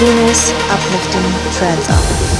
coolness, uplifting trance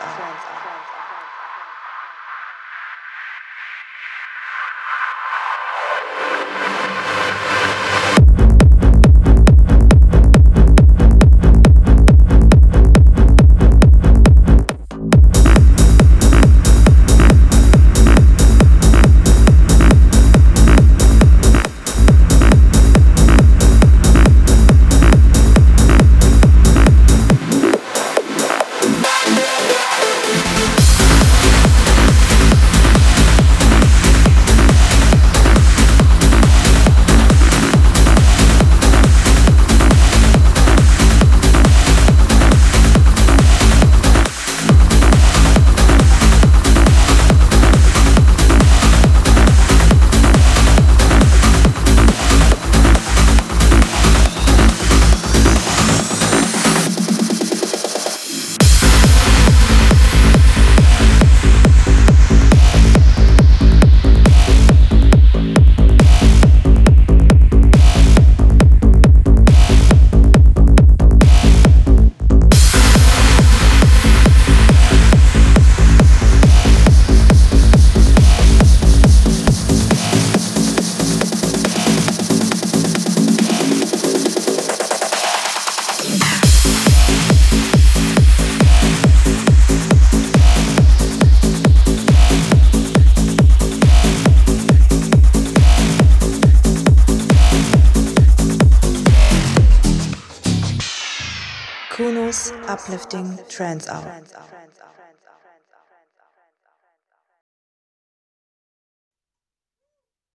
Trance Hour.